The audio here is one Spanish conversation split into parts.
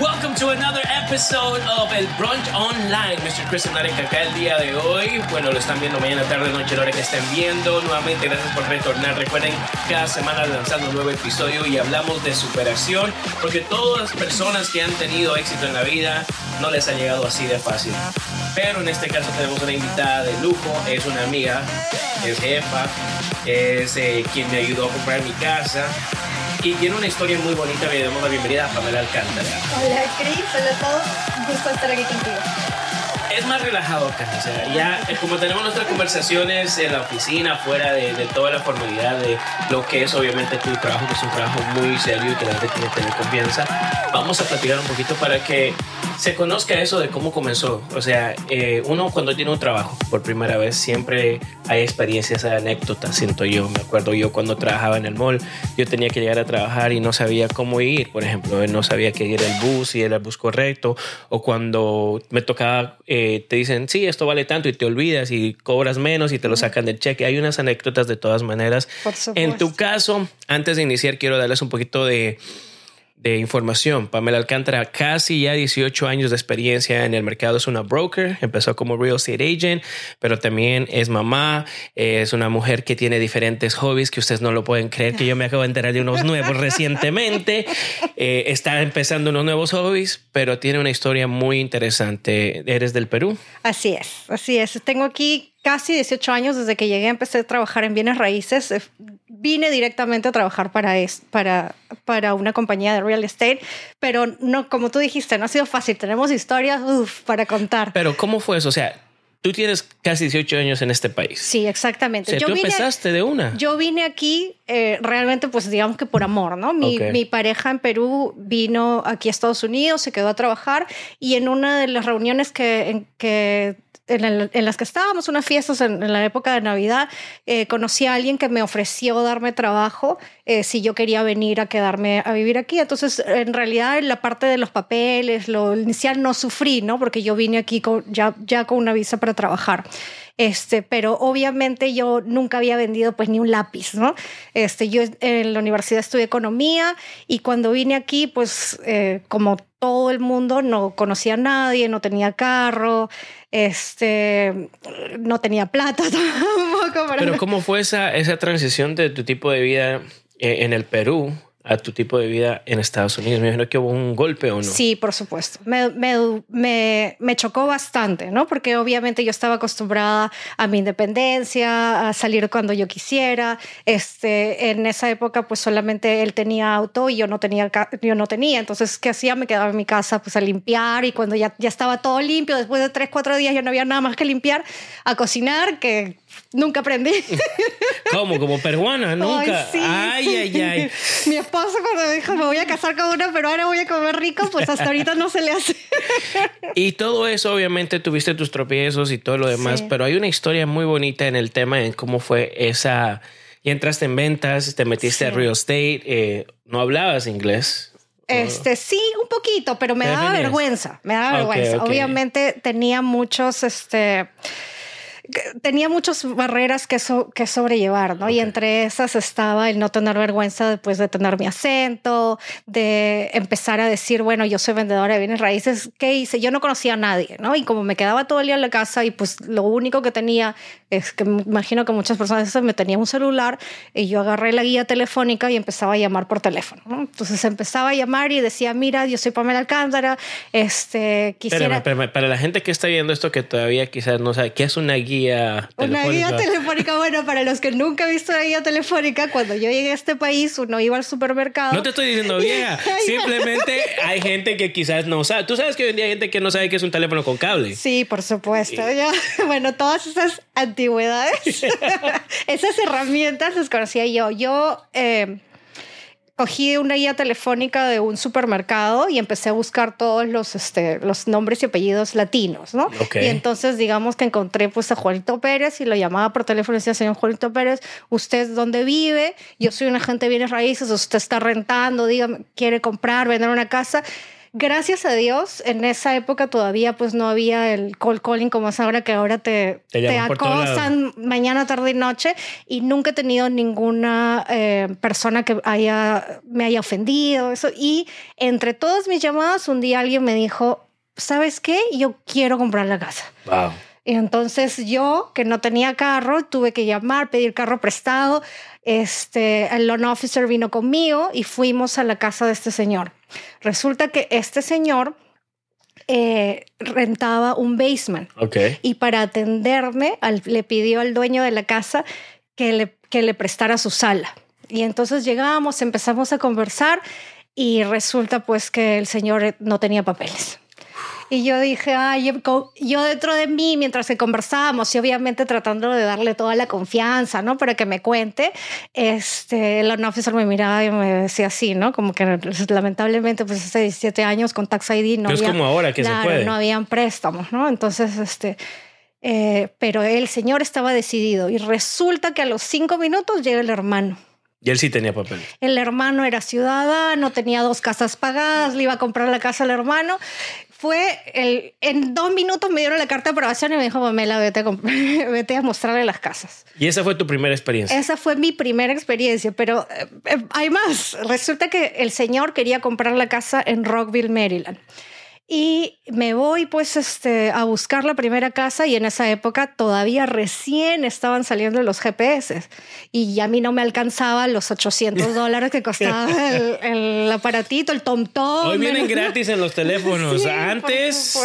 Welcome to another episode of El Brunch Online. Mr. Chris Narek acá el día de hoy. Bueno, lo están viendo mañana, tarde, noche, la hora que estén viendo. Nuevamente, gracias por retornar. Recuerden, cada semana lanzando un nuevo episodio y hablamos de superación, porque todas las personas que han tenido éxito en la vida no les ha llegado así de fácil. Pero en este caso tenemos una invitada de lujo, es una amiga, es jefa, es eh, quien me ayudó a comprar mi casa y tiene una historia muy bonita. Le damos la bienvenida a Pamela Alcántara. Hola, Cris. Hola a todos. Gusto estar aquí contigo. Es más relajado acá, o sea, ya eh, como tenemos nuestras conversaciones en la oficina, fuera de, de, toda la formalidad de lo que es obviamente tu trabajo, que es un trabajo muy serio y que la gente tiene que tener confianza, vamos a platicar un poquito para que se conozca eso de cómo comenzó. O sea, eh, uno cuando tiene un trabajo por primera vez siempre hay experiencias, hay anécdotas, siento yo. Me acuerdo yo cuando trabajaba en el mall, yo tenía que llegar a trabajar y no sabía cómo ir, por ejemplo, no sabía que ir el bus y era el bus correcto, o cuando me tocaba, eh, te dicen, sí, esto vale tanto y te olvidas y cobras menos y te lo sacan del cheque. Hay unas anécdotas de todas maneras. En tu caso, antes de iniciar, quiero darles un poquito de de información. Pamela Alcántara, casi ya 18 años de experiencia en el mercado, es una broker, empezó como real estate agent, pero también es mamá, es una mujer que tiene diferentes hobbies que ustedes no lo pueden creer, que yo me acabo de enterar de unos nuevos recientemente. Eh, está empezando unos nuevos hobbies, pero tiene una historia muy interesante. ¿Eres del Perú? Así es, así es. Tengo aquí casi 18 años desde que llegué, empecé a trabajar en bienes raíces. Vine directamente a trabajar para, para, para una compañía de real estate, pero no, como tú dijiste, no ha sido fácil. Tenemos historias para contar. Pero ¿cómo fue eso? O sea, tú tienes casi 18 años en este país. Sí, exactamente. O sea, tú empezaste de una. Yo vine aquí eh, realmente, pues digamos que por amor, ¿no? Mi, mi, pareja en Perú vino aquí a Estados Unidos, se quedó a trabajar y en una de las reuniones que, en, que en, las que estábamos, unas fiestas en, la época de Navidad, eh, conocí a alguien que me ofreció darme trabajo eh, si yo quería venir a quedarme a vivir aquí. Entonces, en realidad, en la parte de los papeles, lo inicial no sufrí, ¿no? Porque yo vine aquí con, ya, ya con una visa para trabajar. Este, pero obviamente yo nunca había vendido pues ni un lápiz, ¿no? Este, yo en la universidad estudié economía y cuando vine aquí, pues eh, como todo el mundo no conocía a nadie, no tenía carro, este, no tenía plata tampoco. Pero ¿cómo fue esa, esa transición de tu tipo de vida eh, en el Perú a tu tipo de vida en Estados Unidos. Me imagino que hubo un golpe o no. Sí, por supuesto. Me, me, me, chocó bastante, ¿no? Porque obviamente yo estaba acostumbrada a mi independencia, a salir cuando yo quisiera. Este, en esa época, pues solamente él tenía auto y yo no tenía. Yo no tenía. Entonces, ¿qué hacía? Me quedaba en mi casa pues a limpiar y cuando ya, ya estaba todo limpio, después de tres, cuatro días ya no había nada más que limpiar, a cocinar, que Nunca aprendí. ¿Cómo? ¿Como peruana? Nunca. Ay, ay, ay, Mi esposo cuando dijo, me voy a casar con una peruana, voy a comer rico, pues hasta ahorita no se le hace. y todo eso, obviamente, tuviste tus tropiezos y todo lo demás, pero hay una historia muy bonita en el tema, en cómo fue esa... Y entraste en ventas, te metiste a real estate, eh, no hablabas inglés. Este, sí, un poquito, pero me daba vergüenza, me daba vergüenza. Obviamente tenía muchos, este tenía muchas barreras que, que sobrellevar, ¿no? Y entre esas estaba el no tener vergüenza después de tener mi acento, de empezar a decir, bueno, yo soy vendedora de bienes raíces, ¿qué hice? Yo no conocía a nadie, ¿no? Y como me quedaba todo el día en la casa y pues lo único que tenía es que me imagino que muchas personas me tenían un celular y yo agarré la guía telefónica y empezaba a llamar por teléfono, ¿no? Entonces empezaba a llamar y decía, mira, yo soy Pamela Alcántara, este, quisiera... para la gente que está viendo esto que todavía quizás no sabe, ¿qué es una guía? Guía telefónica. Una guía telefónica. Bueno, para los que nunca han visto una guía telefónica, cuando yo llegué a este país, uno iba al supermercado. No te estoy diciendo vieja. Simplemente hay gente que quizás no sabe. Tú sabes que hoy en día hay gente que no sabe que es un teléfono con cable. Sí, por supuesto. bueno, todas esas antigüedades, esas herramientas las conocía yo. Yo. Eh, cogí una guía telefónica de un supermercado y empecé a buscar todos los, este, los nombres y apellidos latinos, ¿no? Y entonces, digamos que encontré pues a Juanito Pérez y lo llamaba por teléfono y decía, señor Juanito Pérez, ¿usted dónde vive? Yo soy un agente de bienes raíces, usted está rentando, dígame, quiere comprar, vender una casa gracias a Dios, en esa época todavía pues no había el call calling como es ahora, que ahora te, te, acosan mañana, tarde y noche y nunca he tenido ninguna eh, persona que haya, me haya ofendido, eso. Y entre todas mis llamadas, un día alguien me dijo, ¿sabes qué? Yo quiero comprar la casa. Wow. Y entonces yo, que no tenía carro, tuve que llamar, pedir carro prestado. Este, el loan officer vino conmigo y fuimos a la casa de este señor. Resulta que este señor eh, rentaba un basement. Okay. Y para atenderme, le pidió al dueño de la casa que le, que le prestara su sala. Y entonces llegamos, empezamos a conversar y resulta pues que el señor no tenía papeles. Y yo dije, ay, yo, dentro de mí, mientras que conversábamos y obviamente tratando de darle toda la confianza, ¿no? Para que me cuente, este, el officer me miraba y me decía así, ¿no? Como que lamentablemente, pues hace 17 años con Tax ID no había... como ahora que se puede. no habían préstamos, ¿no? Entonces, este... Eh, pero el señor estaba decidido y resulta que a los cinco minutos llega el hermano. Y él sí tenía papel. El hermano era ciudadano, tenía dos casas pagadas, le iba a comprar la casa al hermano fue el, en dos minutos me dieron la carta de aprobación y me dijo, Pamela, vete a, vete a mostrarle las casas. ¿Y esa fue tu primera experiencia? Esa fue mi primera experiencia, pero eh, eh, hay más. Resulta que el señor quería comprar la casa en Rockville, Maryland. Y me voy pues este, a buscar la primera casa y en esa época todavía recién estaban saliendo los GPS y a mí no me alcanzaba los 800 dólares que costaba el, aparatito, el TomTom. Hoy vienen gratis en los teléfonos. Antes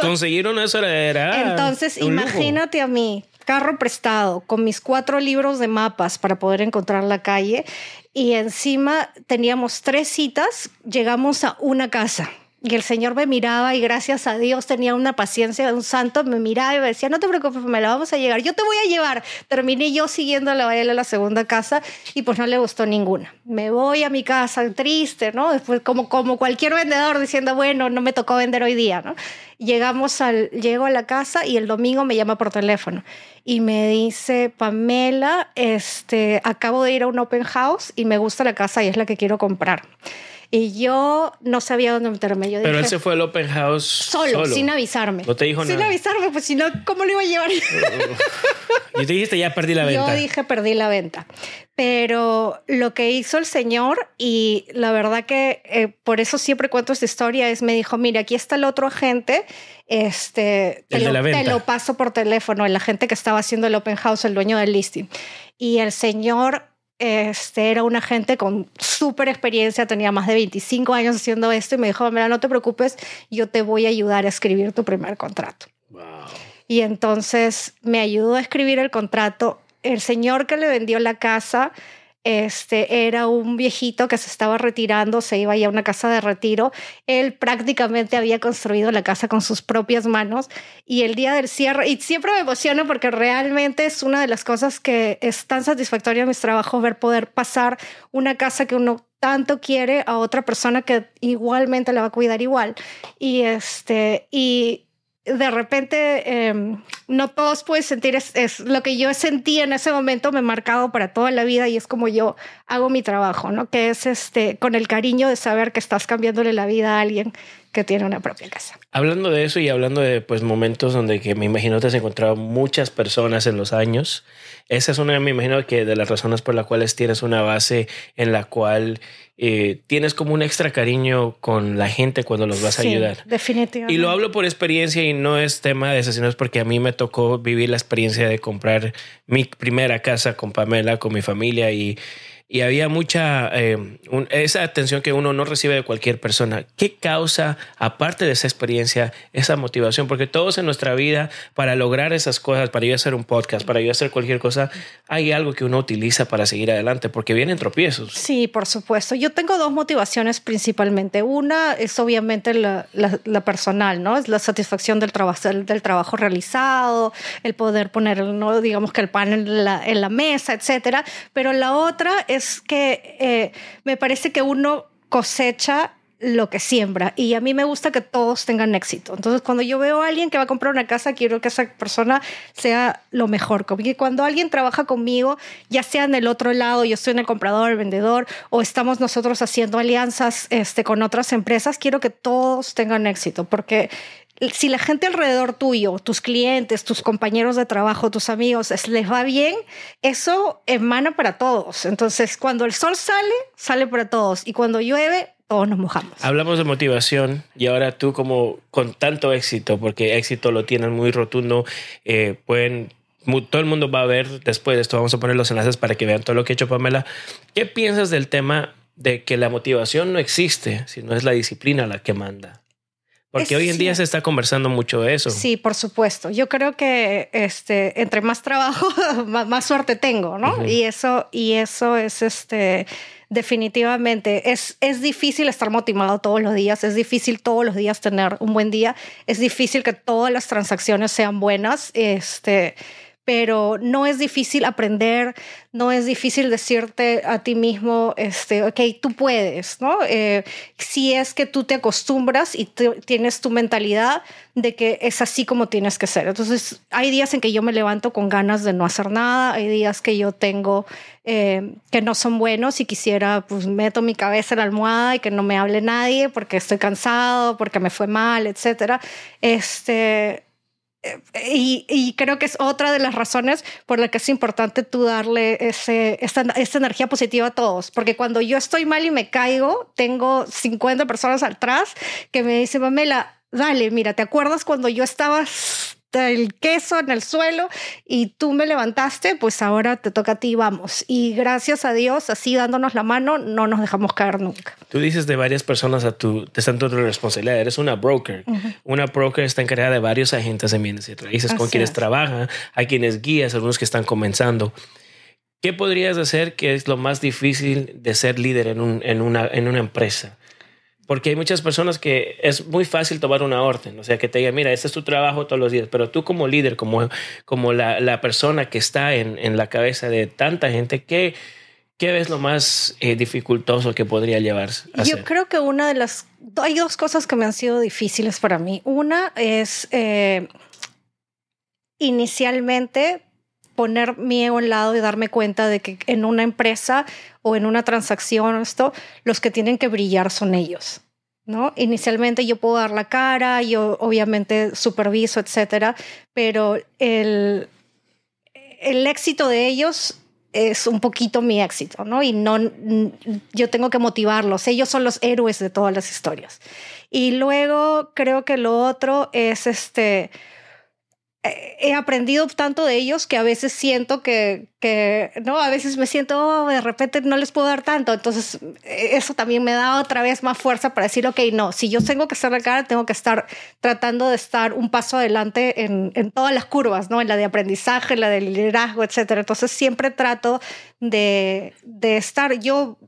conseguir eso era... Entonces imagínate a mí, carro prestado con mis cuatro libros de mapas para poder encontrar la calle y encima teníamos tres citas, llegamos a una casa y el Señor me miraba y gracias a Dios tenía una paciencia de un santo, me miraba y me decía, no te preocupes, me la vamos a llegar, yo te voy a llevar. Terminé yo siguiendo a él a la segunda casa y pues no le gustó ninguna. Me voy a mi casa triste, ¿no? Después como, como cualquier vendedor diciendo, bueno, no me tocó vender hoy día, ¿no? Llegamos al, llego a la casa y el domingo me llama por teléfono y me dice, Pamela, este, acabo de ir a un open house y me gusta la casa y es la que quiero comprar. Y yo no sabía dónde meterme. Yo Pero él se fue al open house solo, sin avisarme. No te dijo nada. Sin avisarme, pues si no, ¿cómo lo iba a llevar? y te dijiste, ya perdí la venta. Yo dije, perdí la venta. Pero lo que hizo el señor, y la verdad que eh, por eso siempre cuento esta historia, es me dijo, mira, aquí está el otro agente, este, te, lo, te lo paso por teléfono, el agente que estaba haciendo el open house, el dueño del listing. Y el señor este, era una gente con súper experiencia, tenía más de 25 años haciendo esto y me dijo, mira, no te preocupes, yo te voy a ayudar a escribir tu primer contrato. Y entonces me ayudó a escribir el contrato. El señor que le vendió la casa este era un viejito que se estaba retirando, se iba ya a una casa de retiro. Él prácticamente había construido la casa con sus propias manos y el día del cierre, y siempre me emociono porque realmente es una de las cosas que es tan satisfactoria en mis trabajos ver poder pasar una casa que uno tanto quiere a otra persona que igualmente la va a cuidar igual. Y este, y de repente em, no todos pueden sentir, es, lo que yo sentí en ese momento me ha marcado para toda la vida y es como yo hago mi trabajo, ¿no? Que es este, con el cariño de saber que estás cambiándole la vida a alguien que tiene una propia casa. Hablando de eso y hablando de pues momentos donde que me imagino te has encontrado muchas personas en los años, esa es una, me imagino que de las razones por las cuales tienes una base en la cual eh, tienes como un extra cariño con la gente cuando los vas a ayudar. Definitivamente. Y lo hablo por experiencia y no es tema de eso, sino es porque a mí me tocó vivir la experiencia de comprar mi primera casa con Pamela, con mi familia y y había mucha, eh, esa atención que uno no recibe de cualquier persona. ¿Qué causa, aparte de esa experiencia, esa motivación? Porque todos en nuestra vida, para lograr esas cosas, para yo hacer un podcast, para yo hacer cualquier cosa, hay algo que uno utiliza para seguir adelante, porque vienen tropiezos. Sí, por supuesto. Yo tengo dos motivaciones principalmente. Una es obviamente la, personal, ¿no? Es la satisfacción del trabajo, del, trabajo realizado, el poder poner, ¿no? digamos que el pan en la, en la mesa, etcétera. Pero la otra es que eh, me parece que uno cosecha lo que siembra. Y a mí me gusta que todos tengan éxito. Entonces, cuando yo veo a alguien que va a comprar una casa, quiero que esa persona sea lo mejor. Porque cuando alguien trabaja conmigo, ya sea en el otro lado, yo estoy en el comprador, el vendedor, o estamos nosotros haciendo alianzas este, con otras empresas, quiero que todos tengan éxito. Porque si la gente alrededor tuyo, tus clientes, tus compañeros de trabajo, tus amigos, les va bien, eso emana para todos. Entonces, cuando el sol sale, sale para todos. Y cuando llueve, todos nos mojamos. Hablamos de motivación y ahora tú como con tanto éxito, porque éxito lo tienen muy rotundo, eh, pueden todo el mundo va a ver después de esto, vamos a poner los enlaces para que vean todo lo que ha hecho Pamela. ¿Qué piensas del tema de que la motivación no existe, sino es la disciplina la que manda? Porque hoy en día se está conversando mucho de eso. Sí, por supuesto. Yo creo que este, entre más trabajo, más, suerte tengo, ¿no? Y eso, y eso es este definitivamente. Es, es difícil estar motivado todos los días, es difícil todos los días tener un buen día, es difícil que todas las transacciones sean buenas. Este, pero no es difícil aprender, no es difícil decirte a ti mismo, este, ok, tú puedes, ¿no? Eh, si es que tú te acostumbras y tienes tu mentalidad de que es así como tienes que ser. Entonces, hay días en que yo me levanto con ganas de no hacer nada, hay días que yo tengo eh, que no son buenos y quisiera, pues meto mi cabeza en la almohada y que no me hable nadie porque estoy cansado, porque me fue mal, etcétera. Este, y, creo que es otra de las razones por la que es importante tú darle ese, esta, esta, energía positiva a todos. Porque cuando yo estoy mal y me caigo, tengo 50 personas atrás que me dicen, Mamela, dale, mira, ¿te acuerdas cuando yo estaba el queso en el suelo y tú me levantaste, pues ahora te toca a ti, vamos. Y gracias a Dios, así dándonos la mano, no nos dejamos caer nunca. Tú dices de varias personas a tu, te están tu responsabilidad, eres una broker. Una broker está encargada de varios agentes de bienes y raíces con quienes trabaja, hay quienes guías, algunos que están comenzando. ¿Qué podrías hacer que es lo más difícil de ser líder en, un, en, una, en una empresa? Porque hay muchas personas que es muy fácil tomar una orden, o sea, que te digan, mira, este es tu trabajo todos los días, pero tú como líder, como, como la, la persona que está en, en, la cabeza de tanta gente, ¿qué, qué es lo más eh, dificultoso que podría llevarse? Yo creo que una de las... Hay dos cosas que me han sido difíciles para mí. Una es eh, inicialmente poner mi ego a un lado y darme cuenta de que en una empresa o en una transacción esto, los que tienen que brillar son ellos. ¿no? Inicialmente yo puedo dar la cara, yo obviamente superviso, etcétera, pero el, el éxito de ellos es un poquito mi éxito, ¿no? Y no, yo tengo que motivarlos. Ellos son los héroes de todas las historias. Y luego creo que lo otro es este, he aprendido tanto de ellos que a veces siento que, no, a veces me siento, oh, de repente no les puedo dar tanto. Entonces, eso también me da otra vez más fuerza para decir, ok, no, si yo tengo que estar acá, tengo que estar tratando de estar un paso adelante en, en todas las curvas, ¿no? En la de aprendizaje, en la de liderazgo, etcétera. Entonces, siempre trato de, de estar, yo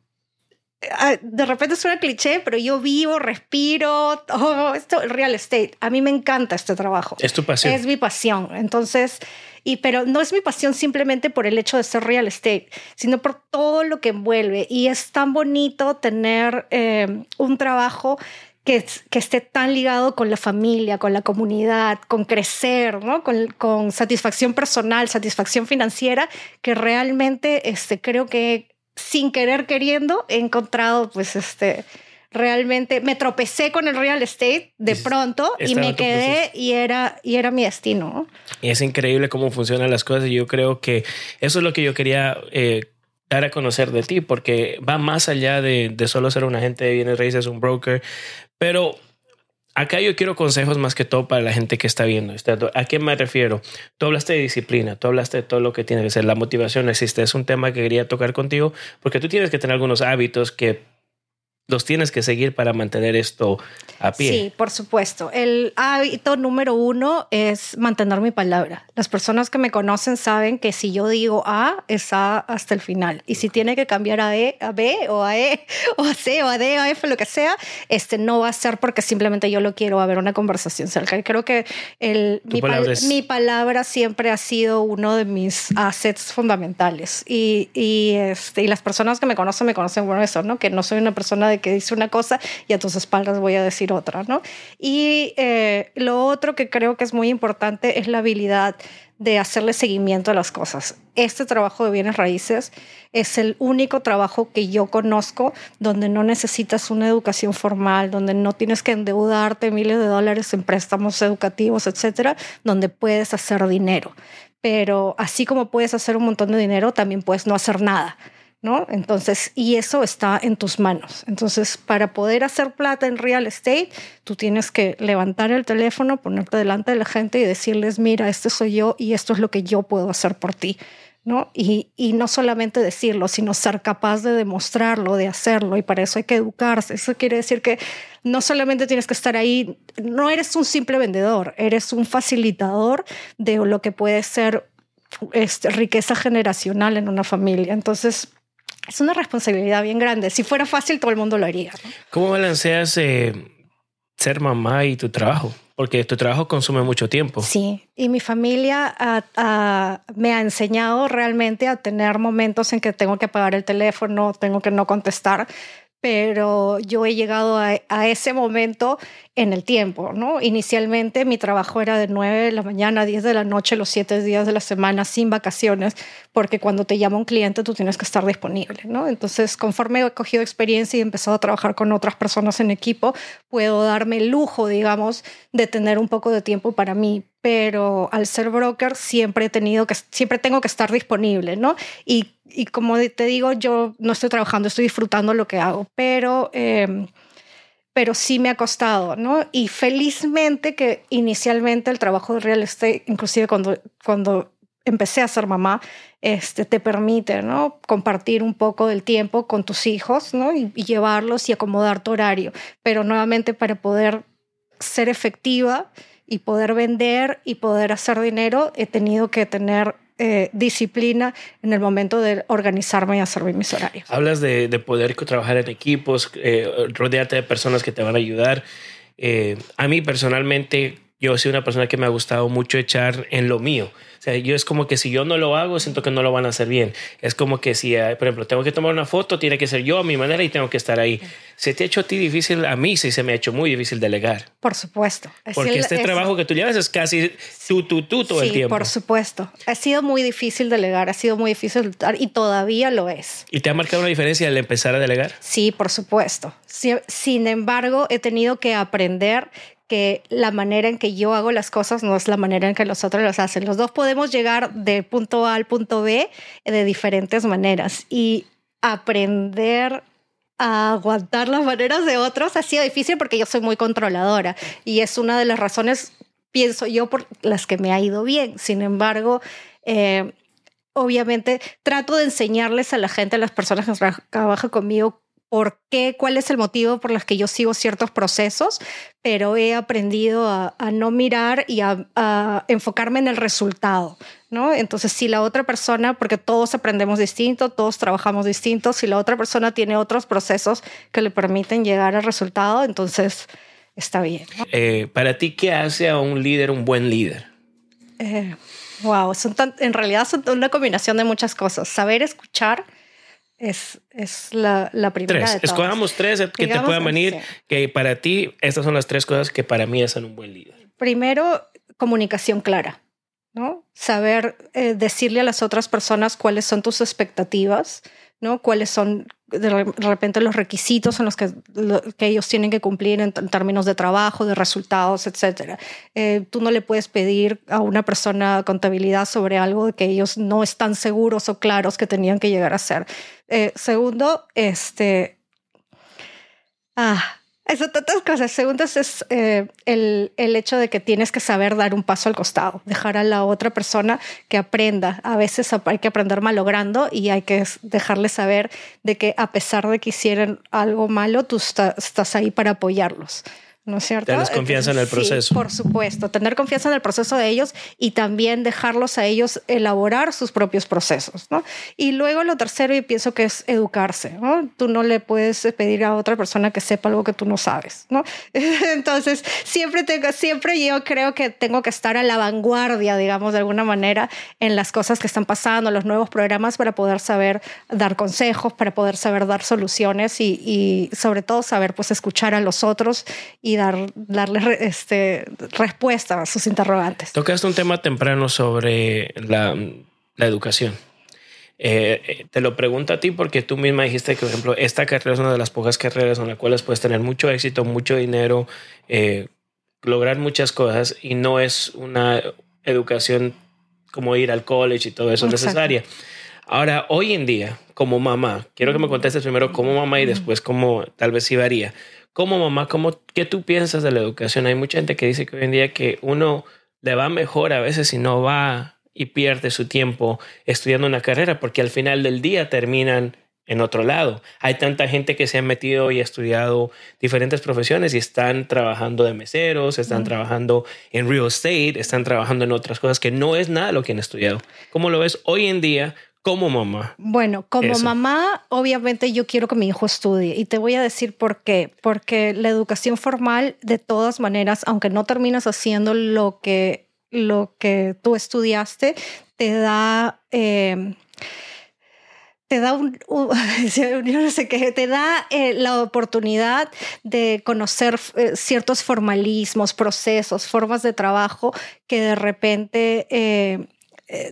de repente suena cliché, pero yo vivo, respiro, todo esto, el real estate. A mí me encanta este trabajo. Es tu pasión. Es mi pasión. Entonces, y pero no es mi pasión simplemente por el hecho de ser real estate, sino por todo lo que envuelve. Y es tan bonito tener eh, un trabajo que, que, esté tan ligado con la familia, con la comunidad, con crecer, ¿no? con, con satisfacción personal, satisfacción financiera, que realmente este, creo que sin querer queriendo, he encontrado pues este realmente me tropecé con el real estate de pronto y me quedé y era y era mi destino. Es increíble cómo funcionan las cosas y yo creo que eso es lo que yo quería eh, dar a conocer de ti porque va más allá de, de solo ser un agente de bienes raíces, un broker, pero Acá yo quiero consejos más que todo para la gente que está viendo. ¿A qué me refiero? Tú hablaste de disciplina, tú hablaste de todo lo que tiene que ser. La motivación existe. Es un tema que quería tocar contigo porque tú tienes que tener algunos hábitos que los tienes que seguir para mantener esto a pie. Sí, por supuesto. El hábito número uno es mantener mi palabra. Las personas que me conocen saben que si yo digo A, es A hasta el final. Y si tiene que cambiar a, e, a B o a E o a C o a D o a F, lo que sea, este no va a ser porque simplemente yo lo quiero a ver una conversación cerca. Y creo que el, mi, mi, palabra siempre ha sido uno de mis assets fundamentales. Y, y, este, y las personas que me conocen me conocen por eso, ¿no? Que no soy una persona de que dice una cosa y a tus espaldas voy a decir otra, ¿no? Y eh, lo otro que creo que es muy importante es la habilidad de hacerle seguimiento a las cosas. Este trabajo de bienes raíces es el único trabajo que yo conozco donde no necesitas una educación formal, donde no tienes que endeudarte miles de dólares en préstamos educativos, etcétera, donde puedes hacer dinero. Pero así como puedes hacer un montón de dinero, también puedes no hacer nada. ¿No? Entonces, y eso está en tus manos. Entonces, para poder hacer plata en real estate, tú tienes que levantar el teléfono, ponerte delante de la gente y decirles, mira, este soy yo y esto es lo que yo puedo hacer por ti. ¿no? Y, no solamente decirlo, sino ser capaz de demostrarlo, de hacerlo, y para eso hay que educarse. Eso quiere decir que no solamente tienes que estar ahí, no eres un simple vendedor, eres un facilitador de lo que puede ser este, riqueza generacional en una familia. Entonces, es una responsabilidad bien grande. Si fuera fácil, todo el mundo lo haría. ¿Cómo balanceas eh, ser mamá y tu trabajo? Porque tu trabajo consume mucho tiempo. Sí, y mi familia me ha enseñado realmente a tener momentos en que tengo que apagar el teléfono, tengo que no contestar, pero yo he llegado a, ese momento en el tiempo, ¿no? Inicialmente mi trabajo era de 9 de la mañana a 10 de la noche los 7 días de la semana sin vacaciones, porque cuando te llama un cliente tú tienes que estar disponible, ¿no? Entonces, conforme he cogido experiencia y he empezado a trabajar con otras personas en equipo, puedo darme el lujo, digamos, de tener un poco de tiempo para mí, pero al ser broker siempre he tenido que siempre tengo que estar disponible, ¿no? Y y como te digo, yo no estoy trabajando, estoy disfrutando lo que hago, pero, em, pero sí me ha costado, ¿no? Y felizmente que inicialmente el trabajo de real estate, inclusive cuando, cuando empecé a ser mamá, este, te permite, ¿no? Compartir un poco del tiempo con tus hijos, ¿no? Y, y llevarlos y acomodar tu horario. Pero nuevamente para poder ser efectiva y poder vender y poder hacer dinero, he tenido que tener eh, disciplina en el momento de organizarme y hacer mis horarios. Hablas de, poder trabajar en equipos, eh, rodearte de personas que te van a ayudar. Eh, a mí personalmente, yo soy una persona que me ha gustado mucho echar en lo mío sea, yo es como que si yo no lo hago, siento que no lo van a hacer bien. Es como que si, eh, por ejemplo, tengo que tomar una foto, tiene que ser yo a mi manera y tengo que estar ahí. ¿Se te ha hecho a ti difícil? A mí sí se me ha hecho muy difícil delegar. Por supuesto. Porque este trabajo que tú llevas es casi tú, tú, tú todo el tiempo. por supuesto. Ha sido muy difícil delegar, ha sido muy difícil y todavía lo es. ¿Y te ha marcado una diferencia al empezar a delegar? Sí, por supuesto. Sin embargo, he tenido que aprender que la manera en que yo hago las cosas no es la manera en que los otros las hacen. Los dos podemos llegar de punto A al punto B de diferentes maneras y aprender a aguantar las maneras de otros ha sido difícil porque yo soy muy controladora y es una de las razones, pienso yo, por las que me ha ido bien. Sin embargo, eh, obviamente trato de enseñarles a la gente, a las personas que trabajan conmigo, por qué, cuál es el motivo por el que yo sigo ciertos procesos, pero he aprendido a, no mirar y a, enfocarme en el resultado, ¿no? Entonces, si la otra persona, porque todos aprendemos distinto, todos trabajamos distinto, si la otra persona tiene otros procesos que le permiten llegar al resultado, entonces está bien. Eh, para ti, ¿qué hace a un líder un buen líder? Eh, wow, son en realidad son una combinación de muchas cosas. Saber escuchar, es, es la, la primera. Tres. Escogamos tres que te puedan venir, que para ti estas son las tres cosas que para mí hacen un buen líder. Primero, comunicación clara, ¿no? Saber eh, decirle a las otras personas cuáles son tus expectativas, ¿no? Cuáles son de repente los requisitos en los que, que ellos tienen que cumplir en, términos de trabajo, de resultados, etc. Eh, tú no le puedes pedir a una persona contabilidad sobre algo que ellos no están seguros o claros que tenían que llegar a ser. Eh, segundo, este... Ah, eso, tantas cosas. Segundo es eh, el, el, hecho de que tienes que saber dar un paso al costado, dejar a la otra persona que aprenda. A veces hay que aprender malogrando y hay que dejarle saber de que a pesar de que hicieran algo malo, tú estás ahí para apoyarlos. ¿No es cierto? Tienes confianza en el proceso. por supuesto, tener confianza en el proceso de ellos y también dejarlos a ellos elaborar sus propios procesos, ¿no? Y luego lo tercero, y pienso que es educarse, ¿no? Tú no le puedes pedir a otra persona que sepa algo que tú no sabes, ¿no? Entonces, siempre tengo, siempre yo creo que tengo que estar a la vanguardia, digamos, de alguna manera, en las cosas que están pasando, los nuevos programas para poder saber dar consejos, para poder saber dar soluciones y, y sobre todo saber, pues, escuchar a los otros y dar, darle este, respuesta a sus interrogantes. Tocaste un tema temprano sobre la, la educación. Eh, eh, te lo pregunto a ti porque tú misma dijiste que, por ejemplo, esta carrera es una de las pocas carreras en las cuales puedes tener mucho éxito, mucho dinero, eh, lograr muchas cosas y no es una educación como ir al college y todo eso necesaria. Ahora, hoy en día, como mamá, quiero que me contestes primero como mamá y después como tal vez sí varía como mamá, ¿cómo, ¿qué tú piensas de la educación? Hay mucha gente que dice que hoy en día que uno le va mejor a veces si no va y pierde su tiempo estudiando una carrera, porque al final del día terminan en otro lado. Hay tanta gente que se ha metido y ha estudiado diferentes profesiones y están trabajando de meseros, están trabajando en real estate, están trabajando en otras cosas que no es nada lo que han estudiado. ¿Cómo lo ves hoy en día como mamá? Bueno, como mamá, obviamente yo quiero que mi hijo estudie y te voy a decir por qué. Porque la educación formal, de todas maneras, aunque no terminas haciendo lo que, lo que tú estudiaste, te da... Eh, te da un, no sé qué, te da eh, la oportunidad de conocer eh, ciertos formalismos, procesos, formas de trabajo que de repente eh,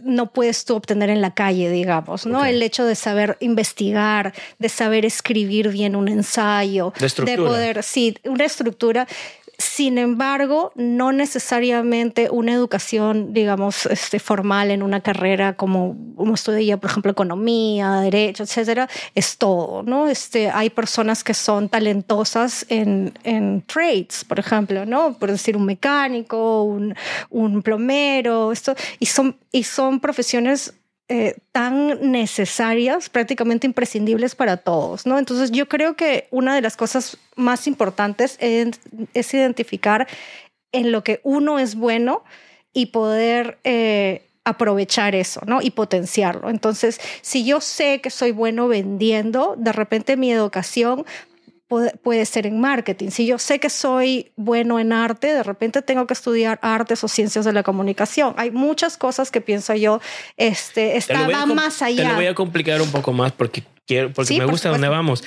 no puedes tú obtener en la calle, digamos, ¿no? El hecho de saber investigar, de saber escribir bien un ensayo, de, poder, sí, una estructura sin embargo, no necesariamente una educación, digamos, este, formal en una carrera como, como estudia, por ejemplo, economía, derecho, etcétera, es todo, ¿no? Este, hay personas que son talentosas en, en trades, por ejemplo, ¿no? Por decir, un mecánico, un, un plomero, esto, y son, y son profesiones eh, tan necesarias, prácticamente imprescindibles para todos, ¿no? Entonces yo creo que una de las cosas más importantes es, identificar en lo que uno es bueno y poder eh, aprovechar eso, ¿no? Y potenciarlo. Entonces, si yo sé que soy bueno vendiendo, de repente mi educación puede, ser en marketing. Si yo sé que soy bueno en arte, de repente tengo que estudiar artes o ciencias de la comunicación. Hay muchas cosas que pienso yo, este, está, más allá. Te lo voy a complicar un poco más porque, quiero, porque me gusta dónde vamos.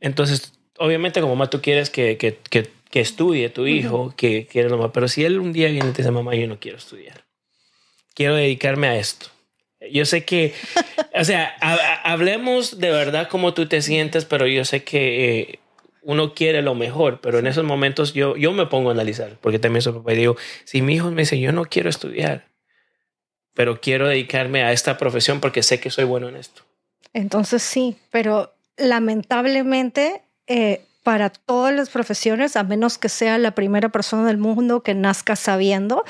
Entonces, obviamente como mamá tú quieres que, que, que, que estudie tu hijo, que quiere lo más, pero si él un día viene y te dice, mamá, yo no quiero estudiar, quiero dedicarme a esto. Yo sé que, o sea, hablemos de verdad cómo tú te sientes, pero yo sé que eh, uno quiere lo mejor, pero en esos momentos yo, yo me pongo a analizar, porque también soy papá y digo, si mi hijo me dice, yo no quiero estudiar, pero quiero dedicarme a esta profesión porque sé que soy bueno en esto. Entonces sí, pero lamentablemente eh, para todas las profesiones, a menos que sea la primera persona del mundo que nazca sabiendo,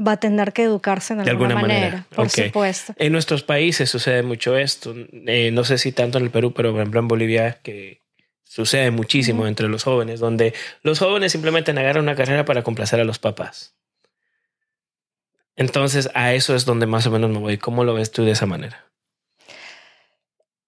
va a tener que educarse en alguna, manera, por supuesto. En nuestros países sucede mucho esto. Eh, no sé si tanto en el Perú, pero por ejemplo en Bolivia, que Sucede muchísimo entre los jóvenes, donde los jóvenes simplemente agarran una carrera para complacer a los papás. Entonces, a eso es donde más o menos me voy. ¿Cómo lo ves tú de esa manera?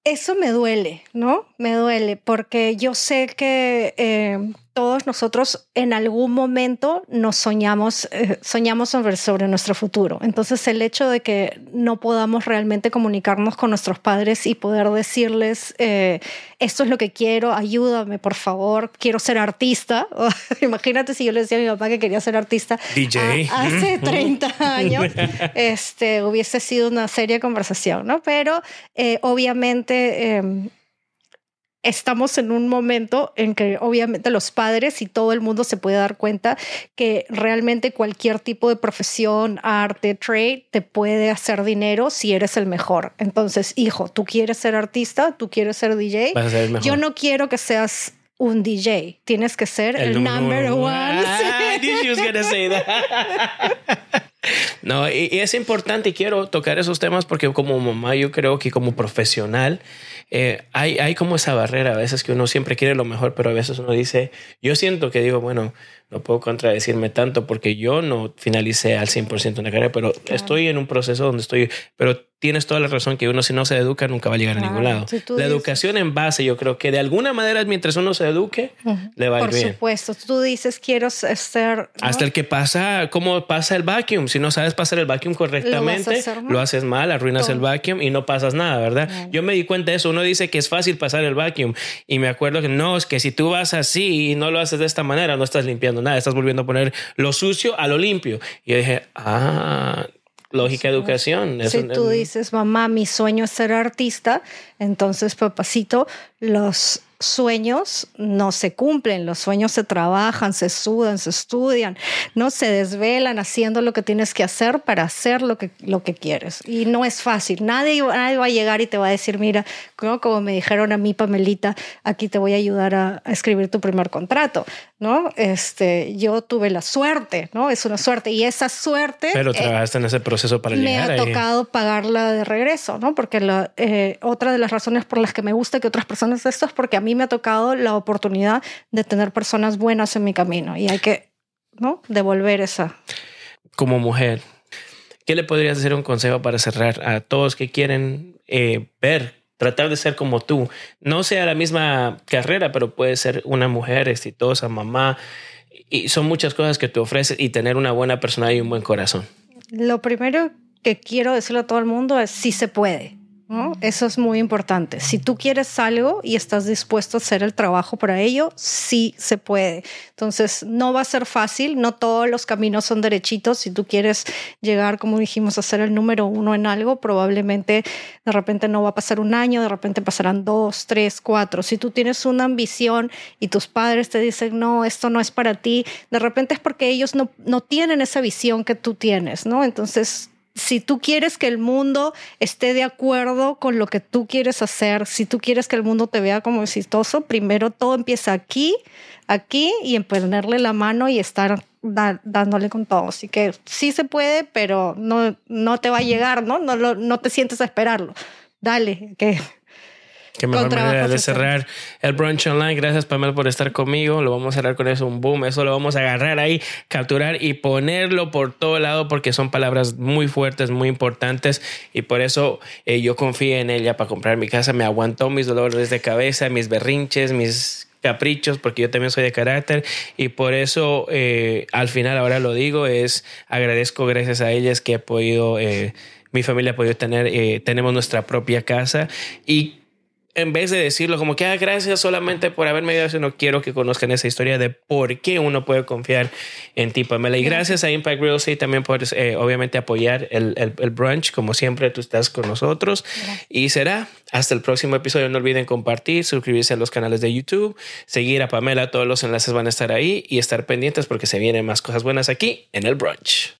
Eso me duele, ¿no? Me duele porque yo sé que eh, todos nosotros en algún momento nos soñamos, eh, soñamos sobre, sobre nuestro futuro. Entonces el hecho de que no podamos realmente comunicarnos con nuestros padres y poder decirles, eh, esto es lo que quiero, ayúdame por favor, quiero ser artista. Imagínate si yo le decía a mi papá que quería ser artista DJ. hace 30 años, este, hubiese sido una seria conversación, ¿no? Pero eh, obviamente em, estamos en un momento en que obviamente los padres y todo el mundo se puede dar cuenta que realmente cualquier tipo de profesión, arte, trade, te puede hacer dinero si eres el mejor. Entonces, hijo, tú quieres ser artista, tú quieres ser DJ. Yo no quiero que seas un DJ, tienes que ser el, number one. No, y, es importante y quiero tocar esos temas porque como mamá yo creo que como profesional eh, hay, hay como esa barrera a veces que uno siempre quiere lo mejor, pero a veces uno dice, yo siento que digo, bueno, no puedo contradecirme tanto porque yo no finalicé al 100% una carrera, pero estoy en un proceso donde estoy, pero tienes toda la razón que uno si no se educa nunca va a llegar a ningún lado. la educación en base, yo creo que de alguna manera mientras uno se eduque, le va a ir bien. Por supuesto, tú dices quiero ser... Hasta el que pasa, ¿cómo pasa el vacuum? Si no sabes pasar el vacuum correctamente, lo, haces mal, arruinas el vacuum y no pasas nada, ¿verdad? Yo me di cuenta de eso, uno dice que es fácil pasar el vacuum y me acuerdo que no, es que si tú vas así y no lo haces de esta manera, no estás limpiando nada, estás volviendo a poner lo sucio a lo limpio. Y yo dije, ah lógica educación. Si tú dices, mamá, mi sueño es ser artista, entonces, papacito, los sueños no se cumplen, los sueños se trabajan, se sudan, se estudian, no se desvelan haciendo lo que tienes que hacer para hacer lo que, lo que quieres. Y no es fácil, nadie, nadie va a llegar y te va a decir, mira, como me dijeron a mí, Pamelita, aquí te voy a ayudar a, escribir tu primer contrato, ¿no? Este, yo tuve la suerte, ¿no? Es una suerte y esa suerte... Pero eh, trabajaste en ese proceso para llegar Me ha tocado pagarla de regreso, ¿no? Porque la, eh, otra de las razones por las que me gusta que otras personas esto es porque a mí me ha tocado la oportunidad de tener personas buenas en mi camino y hay que ¿no? devolver esa. Como mujer, ¿qué le podrías decir un consejo para cerrar a todos que quieren eh, ver, tratar de ser como tú? No sea la misma carrera, pero puede ser una mujer exitosa, mamá. Y son muchas cosas que te ofreces y tener una buena personalidad y un buen corazón. Lo primero que quiero decirle a todo el mundo es si se puede. Eso es muy importante. Si tú quieres algo y estás dispuesto a hacer el trabajo para ello, sí se puede. Entonces, no va a ser fácil, no todos los caminos son derechitos. Si tú quieres llegar, como dijimos, a ser el número uno en algo, probablemente de repente no va a pasar un año, de repente pasarán dos, tres, cuatro. Si tú tienes una ambición y tus padres te dicen, no, esto no es para ti, de repente es porque ellos no, no tienen esa visión que tú tienes, ¿no? Entonces, si tú quieres que el mundo esté de acuerdo con lo que tú quieres hacer, si tú quieres que el mundo te vea como exitoso, primero todo empieza aquí, aquí y en ponerle la mano y estar dándole con todo. Así que sí se puede, pero no, no te va a llegar, ¿no? No, no te sientes a esperarlo. Dale, que Qué mejor manera de cerrar el brunch online. Gracias, Pamela, por estar conmigo. Lo vamos a cerrar con eso, un boom. Eso lo vamos a agarrar ahí, capturar y ponerlo por todo lado porque son palabras muy fuertes, muy importantes. Y por eso eh, yo confío en ella para comprar mi casa. Me aguantó mis dolores de cabeza, mis berrinches, mis caprichos, porque yo también soy de carácter y por eso eh, al final ahora lo digo, es agradezco gracias a ellas que he podido, eh, mi familia ha podido tener, tenemos nuestra propia casa y en vez de decirlo como que, ah, gracias solamente por haberme ayudado, sino quiero que conozcan esa historia de por qué uno puede confiar en ti, Pamela. Y gracias a Impact Real Estate también por, eh, obviamente, apoyar el, el, brunch. Como siempre, tú estás con nosotros. Y será hasta el próximo episodio. No olviden compartir, suscribirse a los canales de YouTube, seguir a Pamela. Todos los enlaces van a estar ahí y estar pendientes porque se vienen más cosas buenas aquí en el brunch.